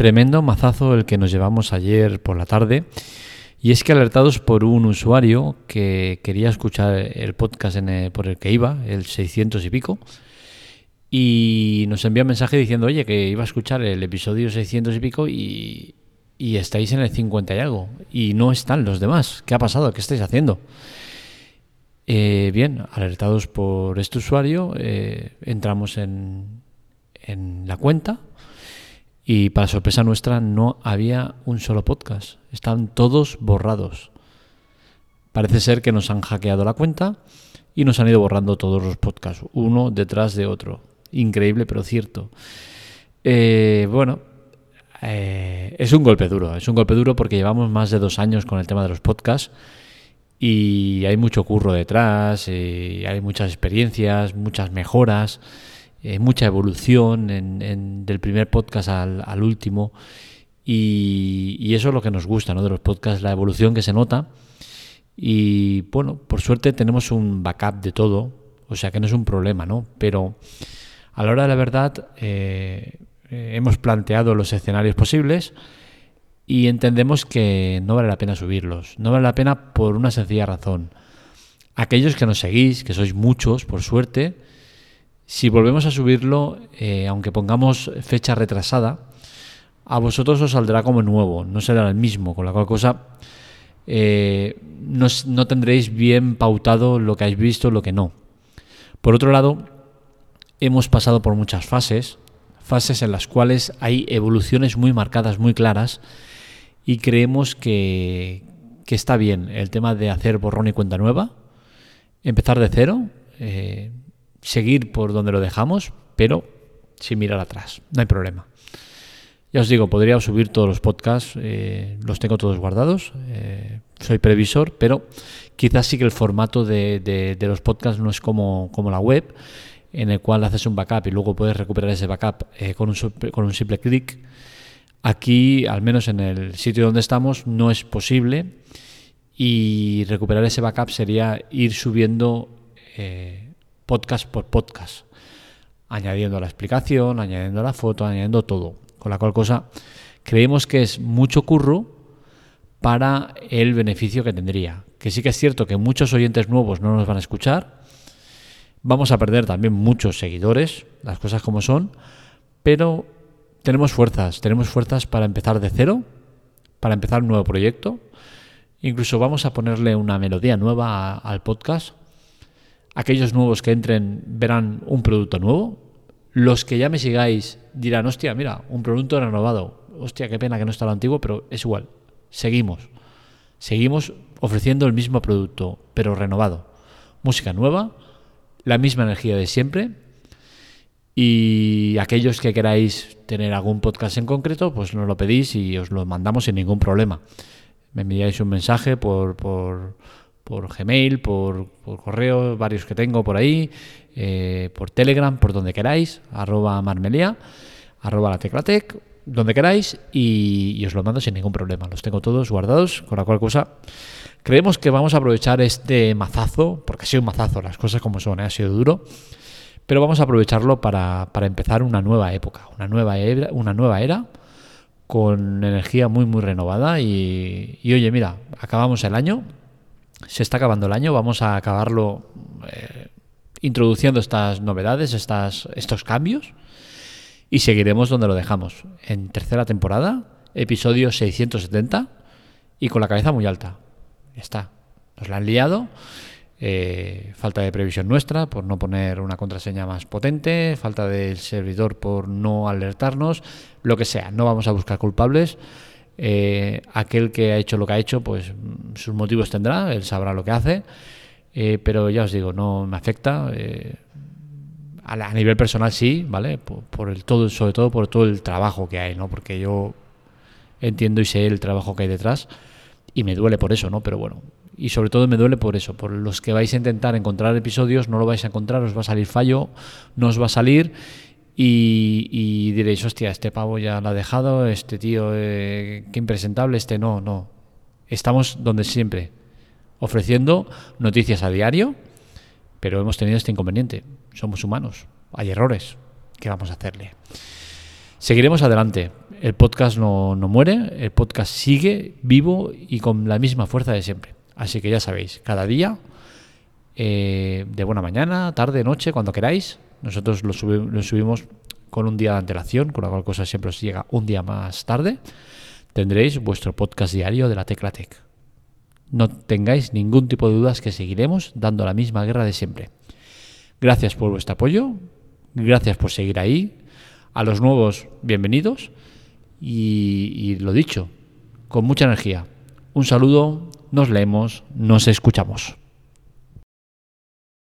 Tremendo mazazo el que nos llevamos ayer por la tarde. Y es que alertados por un usuario que quería escuchar el podcast por el que iba, el 600 y pico, y nos envía un mensaje diciendo, oye, que iba a escuchar el episodio 600 y pico y, estáis en el 50 y algo, y no están los demás. ¿Qué ha pasado? ¿Qué estáis haciendo? Eh, bien, alertados por este usuario, eh, entramos en, en la cuenta y para sorpresa nuestra no había un solo podcast. Están todos borrados. Parece ser que nos han hackeado la cuenta y nos han ido borrando todos los podcasts, uno detrás de otro. Increíble, pero cierto. Eh, bueno, eh, es un golpe duro. Es un golpe duro porque llevamos más de dos años con el tema de los podcasts y hay mucho curro detrás, y hay muchas experiencias, muchas mejoras. Eh, mucha evolución en, del primer podcast al, último. Y, eso es lo que nos gusta ¿no? de los podcasts, la evolución que se nota. Y bueno, por suerte tenemos un backup de todo, o sea que no es un problema, ¿no? Pero a la hora de la verdad eh, eh, hemos planteado los escenarios posibles y entendemos que no vale la pena subirlos. No vale la pena por una sencilla razón. Aquellos que nos seguís, que sois muchos, por suerte, si volvemos a subirlo, eh, aunque pongamos fecha retrasada, a vosotros os saldrá como nuevo, no será el mismo, con la cual cosa eh, no, tendréis bien pautado lo que habéis visto, lo que no. Por otro lado, hemos pasado por muchas fases, fases en las cuales hay evoluciones muy marcadas, muy claras, y creemos que, está bien el tema de hacer borrón y cuenta nueva, empezar de cero. Eh, seguir por donde lo dejamos, pero sin mirar atrás, no hay problema. Ya os digo, podría subir todos los podcasts, eh, los tengo todos guardados, eh, soy previsor, pero quizás sí que el formato de, los podcasts no es como, la web, en el cual haces un backup y luego puedes recuperar ese backup eh, con un simple clic. Aquí, al menos en el sitio donde estamos, no es posible y recuperar ese backup sería ir subiendo podcast por podcast, añadiendo la explicación, añadiendo la foto, añadiendo todo. Con la cual cosa creemos que es mucho curro para el beneficio que tendría. Que sí que es cierto que muchos oyentes nuevos no nos van a escuchar. Vamos a perder también muchos seguidores, las cosas como son, pero tenemos fuerzas, tenemos fuerzas para empezar de cero, para empezar un nuevo proyecto. Incluso vamos a ponerle una melodía nueva al podcast aquellos nuevos que entren verán un producto nuevo. Los que ya me sigáis dirán, hostia, mira, un producto renovado. Hostia, qué pena que no está lo antiguo, pero es igual. Seguimos. Seguimos ofreciendo el mismo producto, pero renovado. Música nueva, la misma energía de siempre. Y aquellos que queráis tener algún podcast en concreto, pues nos lo pedís y os lo mandamos sin ningún problema. Me enviáis un mensaje por, por por Gmail, por, correo, varios que tengo por ahí, eh, por Telegram, por donde queráis, arroba marmelia, arroba la teclatec, donde queráis y, os lo mando sin ningún problema. Los tengo todos guardados, con la cual cosa creemos que vamos a aprovechar este mazazo, porque ha sido un mazazo, las cosas como son, ¿eh? ha sido duro, pero vamos a aprovecharlo para, empezar una nueva época, una nueva era, una nueva era con energía muy muy renovada y, y oye mira acabamos el año se está acabando el año, vamos a acabarlo eh, introduciendo estas novedades, estas, estos cambios y seguiremos donde lo dejamos. En tercera temporada, episodio 670 y con la cabeza muy alta. Ya está. Nos la han liado. Eh, falta de previsión nuestra por no poner una contraseña más potente, falta del servidor por no alertarnos, lo que sea. No vamos a buscar culpables. Eh, aquel que ha hecho lo que ha hecho, pues sus motivos tendrá, él sabrá lo que hace, eh, pero ya os digo, no me afecta. Eh, a, nivel personal sí, ¿vale? Por, el todo, sobre todo por todo el trabajo que hay, ¿no? Porque yo entiendo y sé el trabajo que hay detrás y me duele por eso, ¿no? Pero bueno, y sobre todo me duele por eso, por los que vais a intentar encontrar episodios, no lo vais a encontrar, os va a salir fallo, no os va a salir y, diréis, hostia, este pavo ya lo ha dejado, este tío, eh, qué impresentable, este no, no. Estamos donde siempre, ofreciendo noticias a diario, pero hemos tenido este inconveniente. Somos humanos, hay errores. ¿Qué vamos a hacerle? Seguiremos adelante. el podcast no, no muere, el podcast sigue vivo y con la misma fuerza de siempre. Así que ya sabéis, cada día, eh, de buena mañana, tarde, noche, cuando queráis, nosotros lo, lo subimos con un día de antelación, con la cual cosa siempre os llega un día más tarde. Tendréis vuestro podcast diario de la Tecla Tech. No tengáis ningún tipo de dudas que seguiremos dando la misma guerra de siempre. Gracias por vuestro apoyo, gracias por seguir ahí. A los nuevos, bienvenidos. Y, y lo dicho, con mucha energía. Un saludo, nos leemos, nos escuchamos.